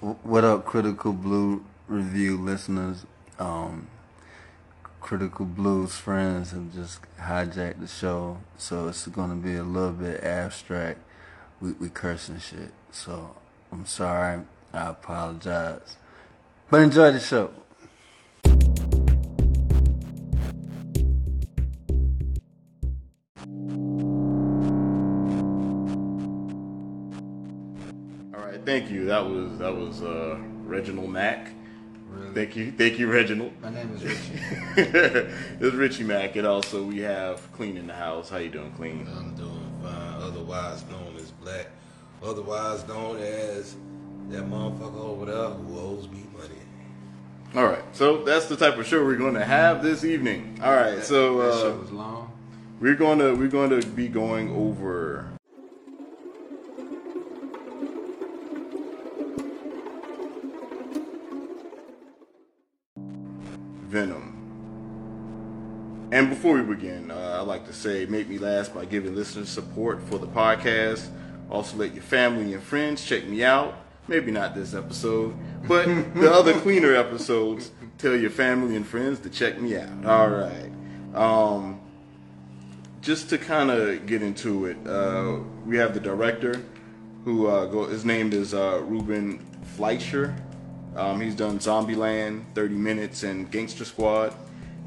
What up, Critical Blue Review listeners? Um, Critical Blues friends have just hijacked the show, so it's gonna be a little bit abstract. We we cursing shit, so I'm sorry. I apologize, but enjoy the show. Thank you. That was that was uh, Reginald Mack. Thank you, thank you, Reginald. My name is Richie. it's Richie Mack, and also we have Clean in the house. How you doing, Clean? I'm doing fine, otherwise known as Black, otherwise known as that motherfucker over there who owes me money. All right, so that's the type of show we're going to have this evening. All right, so that uh, shit was long. we're going to we're going to be going over Venom. And before we begin, uh, I'd like to say make me last by giving listeners support for the podcast. Also, let your family and friends check me out. Maybe not this episode, but the other cleaner episodes. Tell your family and friends to check me out. All right. Um, just to kind of get into it, uh, we have the director, who uh, go, his name is uh, Ruben Fleischer. Um, he's done Zombieland, 30 Minutes, and Gangster Squad.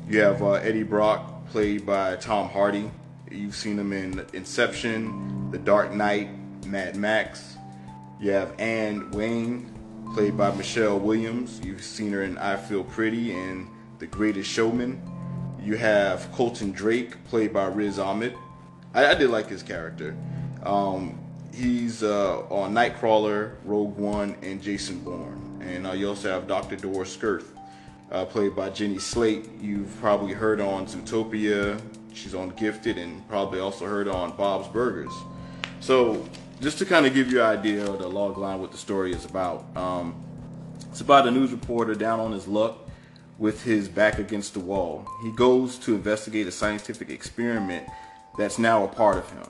You have uh, Eddie Brock, played by Tom Hardy. You've seen him in Inception, The Dark Knight, Mad Max. You have Anne Weying, played by Michelle Williams. You've seen her in I Feel Pretty and The Greatest Showman. You have Carlton Drake, played by Riz Ahmed. I, I did like his character. Um, he's uh, on Nightcrawler, Rogue One, and Jason Bourne. And uh, you also have Dr. Doris Skirth, uh, played by Jenny Slate. You've probably heard on Zootopia. She's on Gifted, and probably also heard on Bob's Burgers. So, just to kind of give you an idea of the log line, what the story is about. Um, it's about a news reporter down on his luck with his back against the wall. He goes to investigate a scientific experiment that's now a part of him,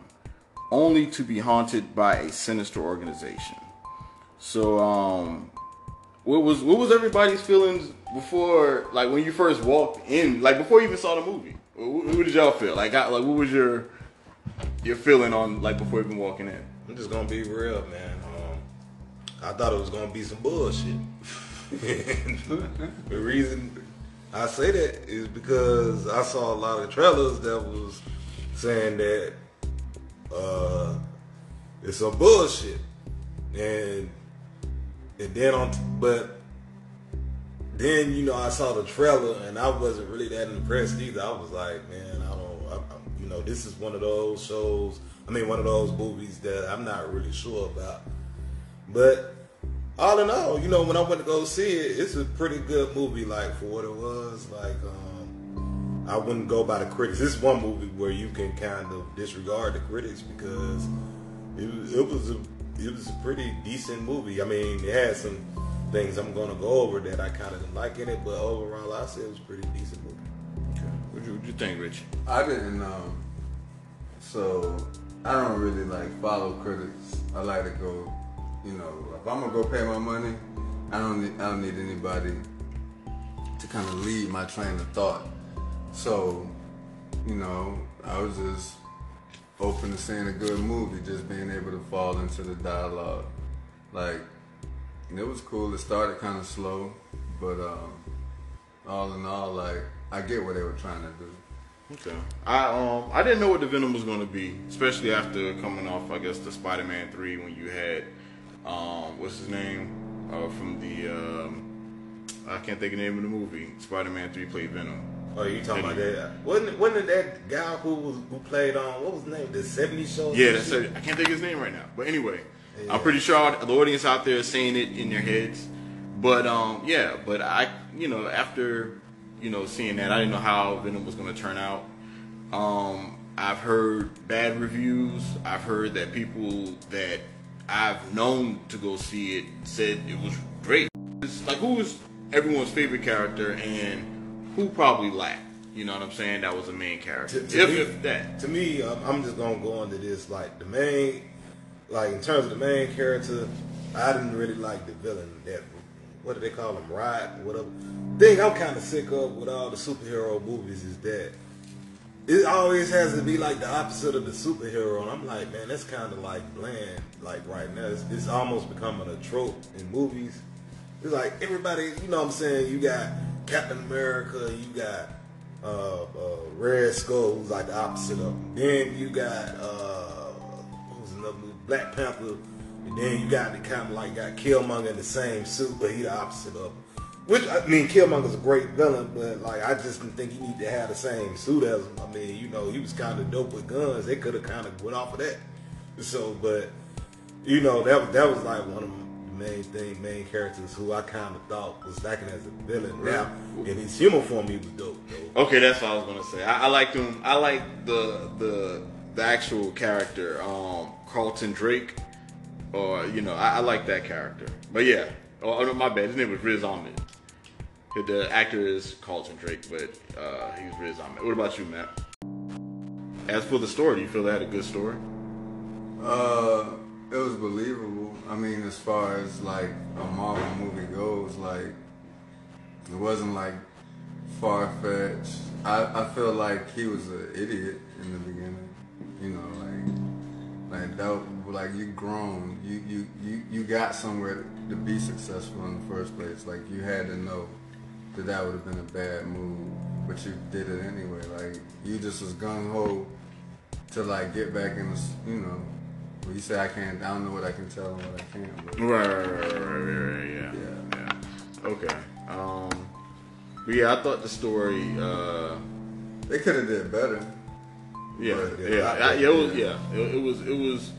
only to be haunted by a sinister organization. So, um, what was what was everybody's feelings before, like when you first walked in, like before you even saw the movie? What, what did y'all feel? Like, how, like what was your your feeling on like before even walking in? I'm just gonna be real, man. Um, I thought it was gonna be some bullshit. the reason I say that is because I saw a lot of trailers that was saying that uh, it's some bullshit, and and then on, but then you know I saw the trailer and I wasn't really that impressed either. I was like, man, I don't, I, I, you know, this is one of those shows. I mean, one of those movies that I'm not really sure about. But all in all, you know, when I went to go see it, it's a pretty good movie. Like for what it was, like um, I wouldn't go by the critics. This is one movie where you can kind of disregard the critics because it, was- it was a it was a pretty decent movie. I mean, it had some things I'm gonna go over that I kind of didn't like in it, but overall, I say it was a pretty decent movie. Okay. What you, what you think, Rich? I didn't um so I don't really like follow critics. I like to go, you know, if I'm gonna go pay my money, I don't need I don't need anybody to kind of lead my train of thought. So, you know, I was just open to seeing a good movie, just being able to fall into the dialogue. Like, it was cool. It started kind of slow, but um, all in all, like, I get what they were trying to do. Okay. I um I didn't know what the Venom was going to be, especially after coming off I guess the Spider-Man three when you had um what's his name uh, from the um I can't think of the name of the movie Spider-Man three played Venom. Oh, you talking about that? Wasn't wasn't it that guy who was who played on what was his name? The '70s show. Yeah, that's it. I can't think of his name right now. But anyway, Yeah. I'm pretty sure the audience out there is saying it in their heads. But um, yeah, but I, you know, after you know seeing that, I didn't know how Venom was going to turn out. Um, I've heard bad reviews. I've heard that people that I've known to go see it said it was great. It's like who was everyone's favorite character and who probably lacked. You know what I'm saying? That was the main character. To- to if, me- if that. To me, I'm, I'm just gonna go into this like the main, like in terms of the main character. I didn't really like the villain. That what do they call him? Ride, whatever. Thing I'm kind of sick of with all the superhero movies is that it always has to be like the opposite of the superhero. And I'm like, man, that's kind of like bland. Like right now, it's, it's almost becoming a trope in movies. It's like everybody, you know what I'm saying? You got Captain America, you got uh, uh, Red Skull, who's like the opposite of him. Then you got uh, who's another movie? Black Panther. And then you got the kind of like got Killmonger in the same suit, but he the opposite of him. Which I mean, Killmonger's a great villain, but like I just didn't think he need to have the same suit as him. I mean, you know, he was kind of dope with guns. They could have kind of went off of that. So, but you know, that that was like one of main thing, main characters who I kind of thought was acting as a villain. Now, in his human form, he was dope. Though. Okay, that's what I was gonna say. I, I liked him. I like the the the actual character, um, Carlton Drake, or you know, I, I like that character. But yeah, oh, oh, no, my bad. His name was Riz Ahmed. The actor is Carlton Drake, but uh, he was Riz Ahmed. What about you, Matt? As for the story, do you feel they had a good story? Uh, it was believable. I mean, as far as like a Marvel movie goes, like it wasn't like far fetched. I, I feel like he was an idiot in the beginning. You know, like like that. Like you grown, you you you you got somewhere to be successful in the first place. Like you had to know that that would have been a bad move, but you did it anyway. Like you just was gung ho to like get back in the, you know. When you say I can't, I don't know what I can tell and what I can't. But Right, right, right, right, right, right, yeah. Yeah. yeah. Okay. Um, but yeah, I thought the story. Uh, they could have did better. yeah, But, yeah, yeah, I- yeah, it was, yeah. It, it was, it was,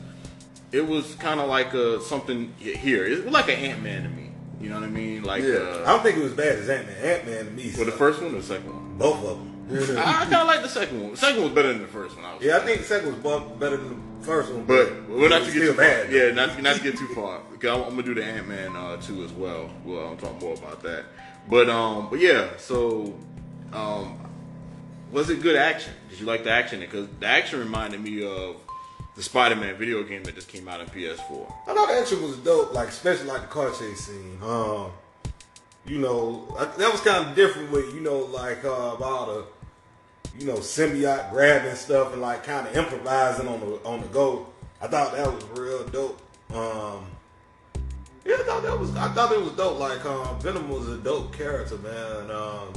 it was kind of like a something here. It was like an Ant Man to me. You know what I mean? Like, Yeah. I uh, don't think it was bad as Ant Man. Ant Man to me, for the first one or the second one. both of them. I, I kind of like the second one. The second one was better than the first one. I was Yeah, I think the second was better than the first one. But we're not to get too far. bad. Yeah, not, not to get too far. I'm, I'm gonna do the Ant Man uh, two as well. Well, I'll talk more about that. But um, but yeah. So um, was it good action? Did you like the action? Because the action reminded me of the Spider-Man video game that just came out on PS4. I thought the action was dope, like especially like the car chase scene. Um, you know, I, that was kind of different with you know like uh, about the you know symbiote grabbing stuff and like kind of improvising on the on the go. I thought that was real dope. Um, yeah, I thought that was I thought it was dope. Like um, Venom was a dope character, man. Um,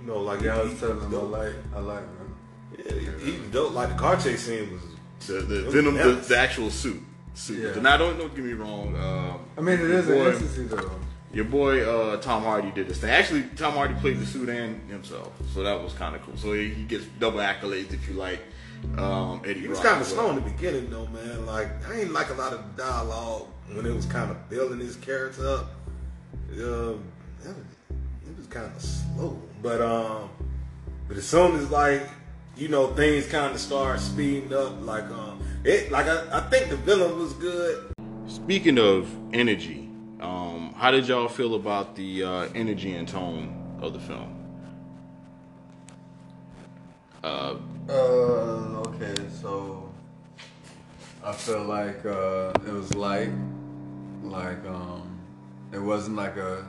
you know, like Yeah, I was he telling them I like, I like them. Yeah, he, he was dope. Like the car chase scene was. The, the was Venom, the, the actual suit. Suit. Yeah. Now, don't don't get me wrong. Um, I mean, it your is an boy- entity though. Your boy uh, Tom Hardy did this thing. Actually, Tom Hardy played the suit and himself, so that was kind of cool. So he, he gets double accolades if you like um, Eddie. He was kind of slow in the beginning though, man. Like I ain't like a lot of dialogue when it was kind of building his character up. Um, it was, it was kind of slow, but um, but as soon as like you know things kind of start speeding up, like um, it like I, I think the villain was good. Speaking of energy, um, how did y'all feel about the uh, energy and tone of the film? Uh, Uh, okay, so I feel like uh, it was light, like um, it wasn't like a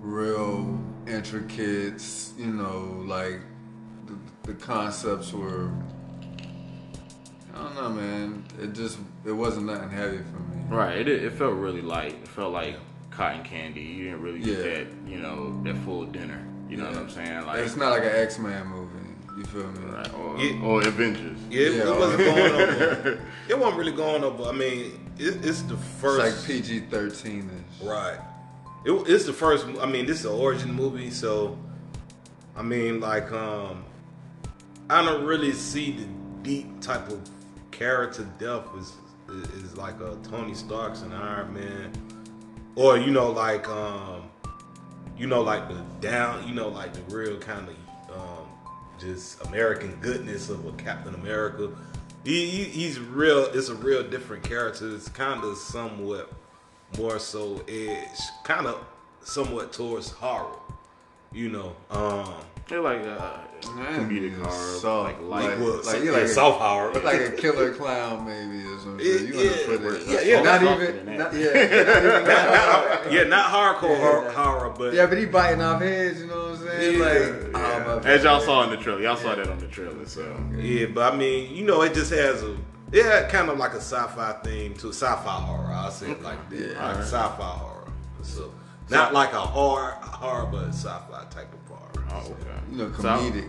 real intricate, you know, like the, the concepts were. I don't know, man. It just it wasn't nothing heavy for me. right, it, it felt really light. It felt like cotton candy. You didn't really get Yeah. that, you know, that full dinner. You know what I'm saying? Like, It's not like an X Men movie. You feel me? right, or, Yeah. or Avengers. Yeah, it, Yeah. it wasn't going over. It wasn't really going over. I mean, it, it's the first. It's first. like PG thirteen ish. Right. It, it's the first. I mean, this is an origin movie, so I mean, like, um, I don't really see the deep type of character depth is is like a Tony Stark's and Iron Man, or you know, like, um, you know, like the down, you know, like the real kind of um, just American goodness of a Captain America. He, he he's real. It's a real different character. It's kind of somewhat more so edge, kind of somewhat towards horror. You know, um, They're like, uh, comedic Yeah, horror, soft, like light. like- Well, like- yeah, you like a- soft horror. like a killer clown maybe or something. Yeah, you want to yeah, put it? yeah, yeah, not even. Not, yeah, not even that. yeah, not hardcore Yeah, yeah. horror, but Yeah, but he biting off heads. You know what I'm saying? Yeah, like, yeah. oh, As y'all saw in the trailer, y'all saw that on the trailer. So Yeah, but I mean, you know, it just has a yeah, kind of like a sci-fi theme to sci-fi horror. I'll say it like that, Yeah. like sci-fi horror. So not like a horror horror, but sci-fi type of horror. Oh, So, okay. You know, So I-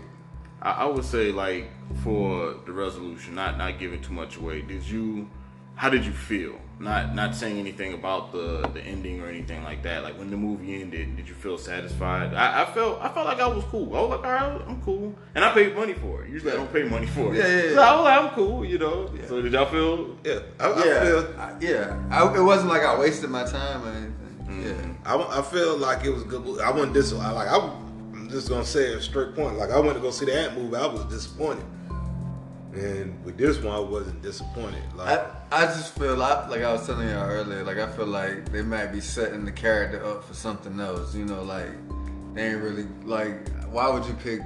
I, I would say like for the resolution, not not giving too much away. Did you? How did you feel? Not not saying anything about the the ending or anything like that. Like when the movie ended, did you feel satisfied? I, I felt I felt like I was cool. I was like, all right, I'm cool, and I paid money for it. Usually I don't pay money for it. Yeah, yeah, So yeah. I was like, I'm cool, you know. So did y'all feel? yeah, I, I yeah, feel I, yeah. I, it wasn't like I wasted my time or anything. Mm-hmm. Yeah. I, I feel like it was good. I wasn't dis. I like. I, I'm just gonna say a straight point. Like I went to go see the that movie. I was disappointed, and with this one, I wasn't disappointed. Like I, I just feel like, like I was telling y'all earlier, like I feel like they might be setting the character up for something else. You know, like they ain't really like. Why would you pick?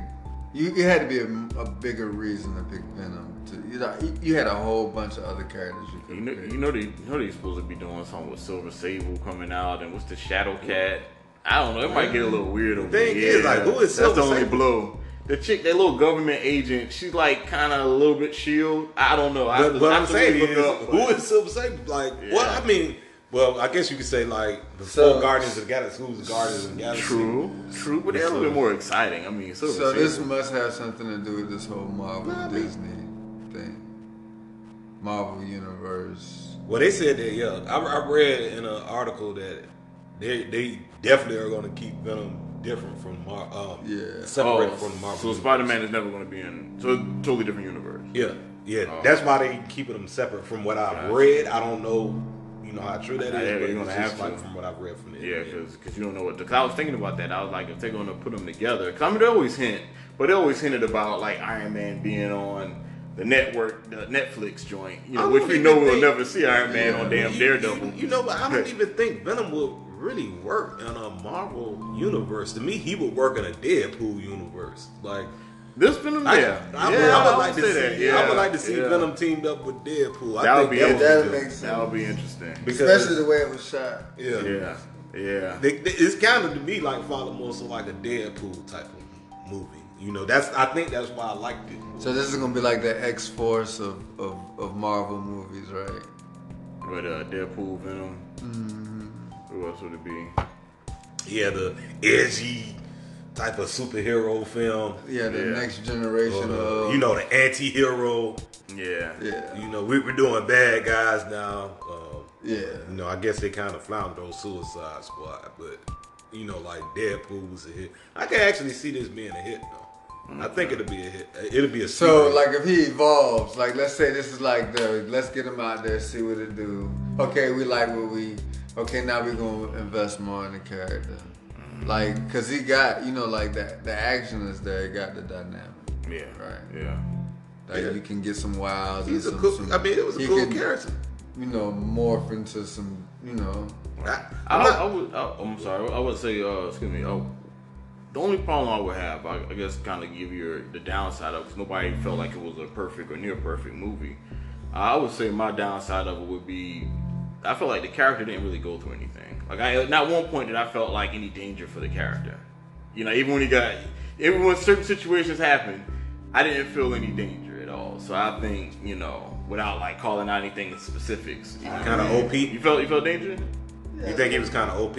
You it had to be a, a bigger reason to pick Venom. To you know, you- you had a whole bunch of other characters you could. You know, pick. you know they, you know they supposed to be doing something with Silver Sable coming out, and what's the Shadow Cat? I don't know. It might get a little weird over thing here. is, like, who is That's the only Sable? blow. The chick, that little government agent, she's like kind of a little bit shield. I don't know. I have But what I I'm saying look is, up, who but- is Silver Sable? Like, well, Yeah. I mean, well, I guess you could say like the So- four Guardians of the Galaxy. Who's the Guardians of the Galaxy? True, true, but they're a little bit more exciting. I mean, Silver So this must have something to do with this whole Marvel Nah, I mean- Disney thing, Marvel universe. Well, they said that. Yeah, I, I read in an article that they they definitely are going to keep Venom different from Mar. Um, Yeah. separated oh, from Marvel. so universe. Spider Man is never going to be in. So totally different universe. Yeah, yeah. Oh. That's why they keeping them separate from what I've Gotcha. read. I don't know, you know how true that is, Yeah, but you're it's gonna just have like to. from what I've read from it. Yeah, because you don't know what. Because I was thinking about that. I was like, if they're gonna put them together, because I mean they always hint, but they always hinted about like Iron Man being on the network, the Netflix joint, you I know, which we even know we'll think- never see Iron Man on damn You- Daredevil. You, you know, but I don't even think Venom would really work in a Marvel universe. To me, he would work in a Deadpool universe. Like, this Venom, I, yeah, I, yeah, would, I would would like to see. that. Yeah, I would like to see yeah. Venom teamed up with Deadpool. I That would think be that would interesting. That good. makes That would be interesting. Because- especially the way it was shot. Yeah. Yeah, yeah. They, they- it's kind of to me like follow more so like a Deadpool type of movie. You know, that's I think that's why I liked it. So this is gonna be like the X Force of, of, of Marvel movies, right? But uh, Deadpool, Venom. Mm-hmm. Who else would it be? Yeah, the edgy type of superhero film. Yeah, the Yeah. next generation Uh, of you know, the anti-hero. Yeah, Yeah, You know, we, we're doing bad guys now. Um, yeah. you know, I guess they kind of floundered on Suicide Squad, but you know, like Deadpool was a hit. I can actually see this being a hit though. I think it'll be a hit. It'll be a So sequel. like if he evolves, like let's say this is like the let's get him out there, see what it do. Okay, we like what we. Okay, now we're gonna invest more in the character, like cause he got you know like that the action is there, he got the dynamic. yeah, Right. yeah. Like Yeah. you can get some wilds. He's a some, cool. some- I mean, it was a cool can, character. You know, morph into some. You know, I, I, I'm I, not- would. I, I'm sorry. I would say. Uh, excuse me. Oh, the only problem I would have, I, I guess, kind of give you the downside of, because nobody felt like it was a perfect or near perfect movie. I would say my downside of it would be, I felt like the character didn't really go through anything. Like I, not one point did I felt like any danger for the character. You know, even when he got, even when certain situations happened, I didn't feel any danger at all. So I think, you know, without like calling out anything in specifics, kind of OP. you felt you felt danger. You think he was kind of OP?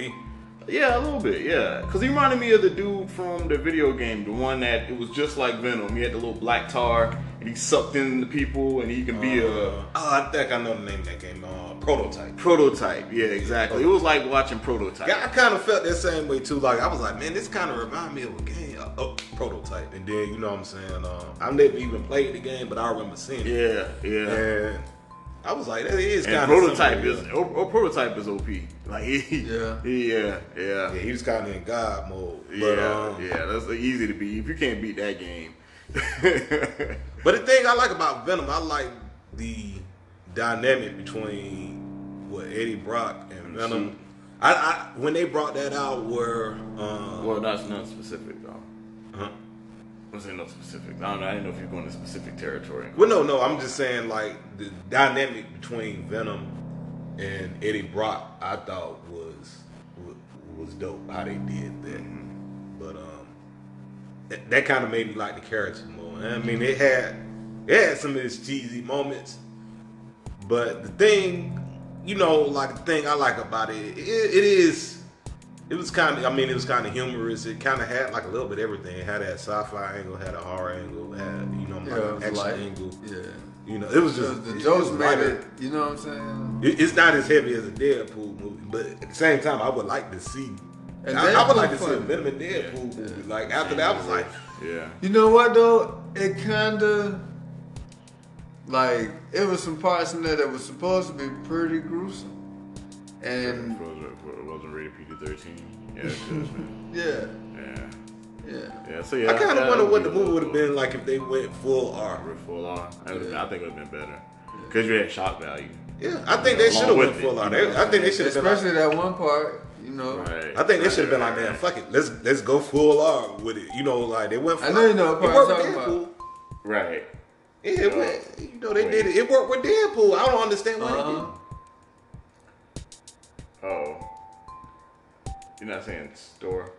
Yeah, a little bit, yeah. Because he reminded me of the dude from the video game, the one that it was just like Venom. He had the little black tar, and he sucked in the people, and he can be a Oh, I think I know the name of that game. Uh, Prototype. prototype. Yeah, exactly. It was like watching Prototype. Yeah, I kind of felt that same way too. Like I was like, man, this kind of remind me of a game, uh, oh, Prototype. And then you know what I'm saying? Uh, I never even played the game, but I remember seeing it. Yeah, yeah. And I was like, that is kind of prototype is or, or prototype is OP. Like he, Yeah. he, yeah, yeah, Yeah, he was kind of in God mode. But, yeah, um, yeah. That's easy to beat. If you can't beat that game, But the thing I like about Venom, I like the dynamic between what Eddie Brock and Venom. I, I when they brought that out, where um, well, that's not specific though. huh? Was there no specific? I don't know. I didn't know if you were going to specific territory. Well, no, no. I'm just saying like the dynamic between Venom and Eddie Brock, I thought was was dope how they did that. But um, that, that kind of made me like the character more. I mean, it had it had some of its cheesy moments, but the thing, you know, like the thing I like about it, it, it is. It was kind of, I mean, it was kind of humorous. It kind of had like a little bit of everything. It had that sci-fi angle, had a horror angle, had you know, Yeah, like it an was action light. angle. Yeah. You know, it was just the jokes made it. You know what I'm saying? It- It's not as heavy as a Deadpool movie, but at the same time, I would like to see. And I, I would like to Deadpool see a funny. Venom and Deadpool movie. Like after that, I was like, Yeah. You know what though? It kinda like it was some parts in there that was supposed to be pretty gruesome, and 13. Yeah, yeah. Yeah. Yeah. Yeah. So yeah, I kind of wonder what the movie would have been like if they went full R. Went full R. I, yeah. I think it would have been better because you had shock value. Yeah, I think they should have went full R. I think they should have, especially like, that one part. You know, right. I think they should have been like, man, fuck it, let's let's go full R with it. You know, like they went. Full I know you know part I'm talking. Right. Yeah, you know, went, you know they wait. did it. It worked with Deadpool. I don't understand why uh-huh. they did. Uh-huh. Oh. You're not saying store?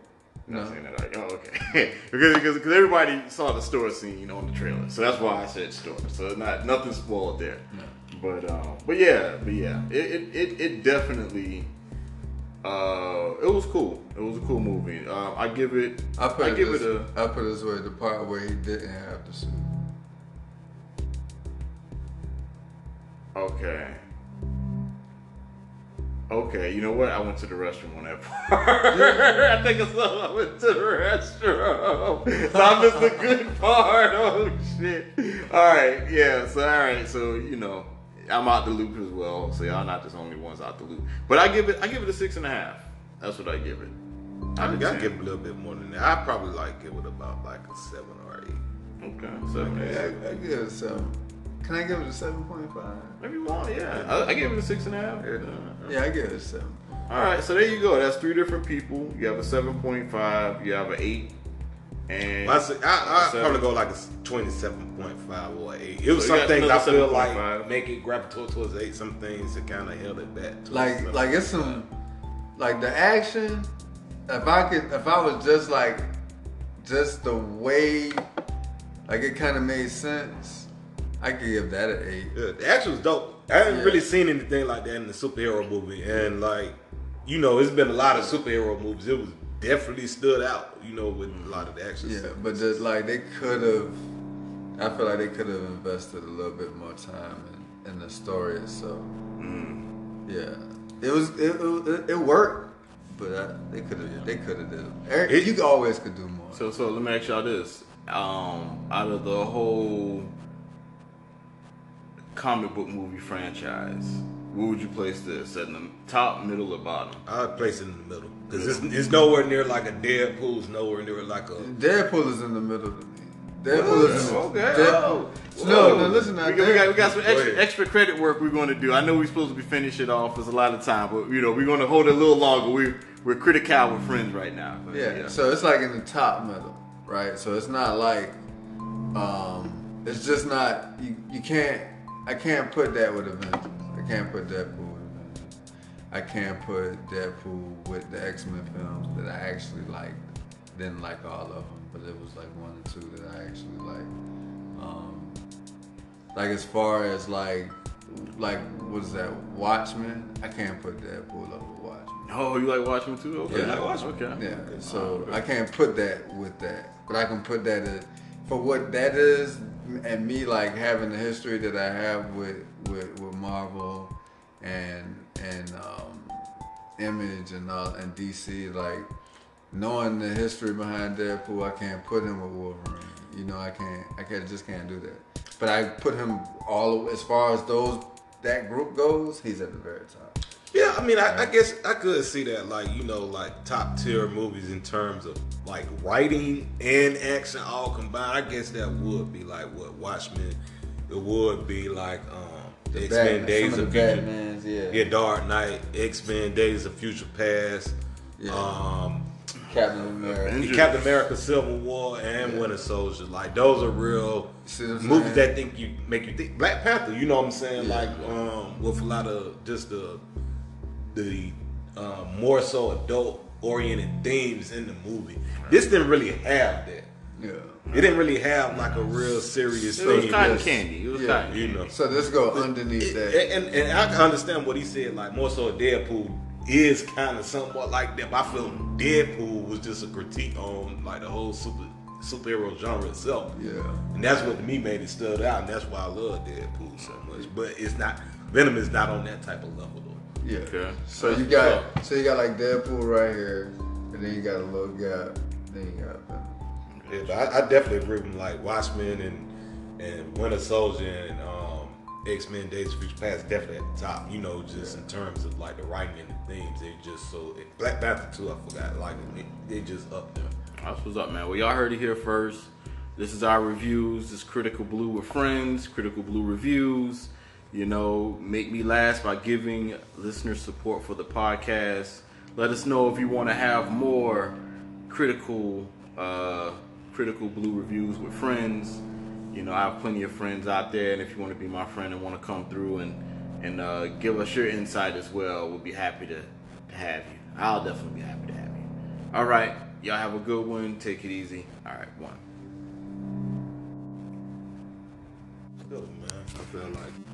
You're not No. saying that, right? Oh, okay. because, because because everybody saw the store scene on the trailer, so that's why I said store. So not nothing spoiled there. But um, but yeah, but yeah, it it, it, it definitely. Uh, it was cool. It was a cool movie. Um, I give it. I put I it give this, it a. I put it this way: the part where he didn't have the suit. Okay. Okay, you know what? I went to the restroom on that part. I think it's I went to the restroom. So I missed the good part. Oh shit. Alright, yeah, so alright, so you know, I'm out the loop as well. So y'all not just only ones out the loop. But I give it I give it a six and a half. That's what I give it. I think I give it a little bit more than that. I probably like give it about like a seven or eight. Okay, seven, I, eight. I give it a seven. Can I give it a seven point five? Maybe more, yeah. I, I give it a six and a half. Yeah. Yeah, I give it a seven. All right, so there you go. That's three different people. You have a seven point five. You have an eight, and I say, I, I probably go like a twenty-seven point five or eight. It was So some things I feel 7.5. like make it gravitate towards eight. Some things that kind of held it back. Like, seven. like it's some, like the action. If I could, if I was just like, just the way, like it kind of made sense, I could give that an eight. Yeah, the action was dope. I haven't Yeah. really seen anything like that in the superhero movie, and like, you know, it's been a lot of superhero movies. It was definitely stood out, you know, with a lot of the action. Yeah, scenes. but just like they could have, I feel like they could have invested a little bit more time in, in the story itself. Yeah, it was it it, it worked, but I, they could have they could have did. Eric, It- you always could do more. so so let me ask y'all this: um, out of the whole comic book movie franchise, where would you place this? At the top, middle, or bottom? I'd place it in the middle because it's, it's nowhere near like a Deadpool. It's nowhere near like a. Deadpool is in the middle to me. Deadpool is in the Okay. Deadpool. Whoa. No, no, listen. Now, We got, we got, we got some extra, extra credit work we're going to do. I know we're supposed to be finishing it off. There's a lot of time, but you know we're going to hold it a little longer. We we're critical with friends right now. But, Yeah, so it's like in the top middle, right? So it's not like, um, it's just not you. You can't. I can't put that with Avengers. I can't put Deadpool with Avengers. I can't put Deadpool with the X Men films that I actually liked. Didn't like all of them, but it was like one or two that I actually liked. Um, like as far as like, like what is that? Watchmen. I can't put Deadpool over Watchmen. Oh, you like Watchmen too? Okay. Yeah, I like Watchmen. Okay. Yeah, so I can't put that with that, but I can put that in, for what that is, and me like having the history that I have with with, with Marvel and and um, Image and all and DC, like knowing the history behind Deadpool, I can't put him with Wolverine. You know, I can't, I can't, just can't do that. But I put him all as far as those that group goes, he's at the very top. Yeah, I mean, I, I guess I could see that, like you know, like top tier movies in terms of like writing and action all combined. I guess that would be like what Watchmen. It would be like um, X Men Batman- Days some of of Future. Batmans, yeah. Yeah, Dark Knight, X Men Days of Future Past. Yeah. Um, Captain America. Avengers. Captain America, Civil War, and Winter Soldier. Like those are real See what I'm movies saying? that think you make you think. Black Panther, you know what I'm saying? Yeah. Like um, with a lot of just the the um, more so adult oriented themes in the movie. This didn't really have that. Yeah. It didn't really have like a real serious thing. It was theme. cotton yes. candy. It was Yeah, cotton you candy. know. So let's go underneath that. And, and, and I can understand what he said, like more so Deadpool is kind of somewhat like that. But I feel Deadpool was just a critique on like the whole super superhero genre itself. Yeah. And that's what to me made it stood out, and that's why I love Deadpool so much. But it's not Venom is not on that type of level though. Yeah. Okay. So you got so you got like Deadpool right here, and then you got a little gap. Then you got Venom. Yeah, but I, I definitely agree with him, like Watchmen and and Winter Soldier and um, X Men Days of Future Past definitely at the top. You know, just in terms of like the writing and the themes, they just so Black Panther too. I forgot like they, they just up there. That's what's up, man. Well, y'all heard it here first. This is our reviews. This is Critical Blue with friends. Critical Blue reviews. You know, make me last by giving listener support for the podcast. Let us know if you want to have more critical, uh, critical blue reviews with friends. You know, I have plenty of friends out there, and if you want to be my friend and want to come through and and uh, give us your insight as well, we'll be happy to, to have you. I'll definitely be happy to have you. All right, y'all have a good one. Take it easy. All right, one. Good, man. I feel like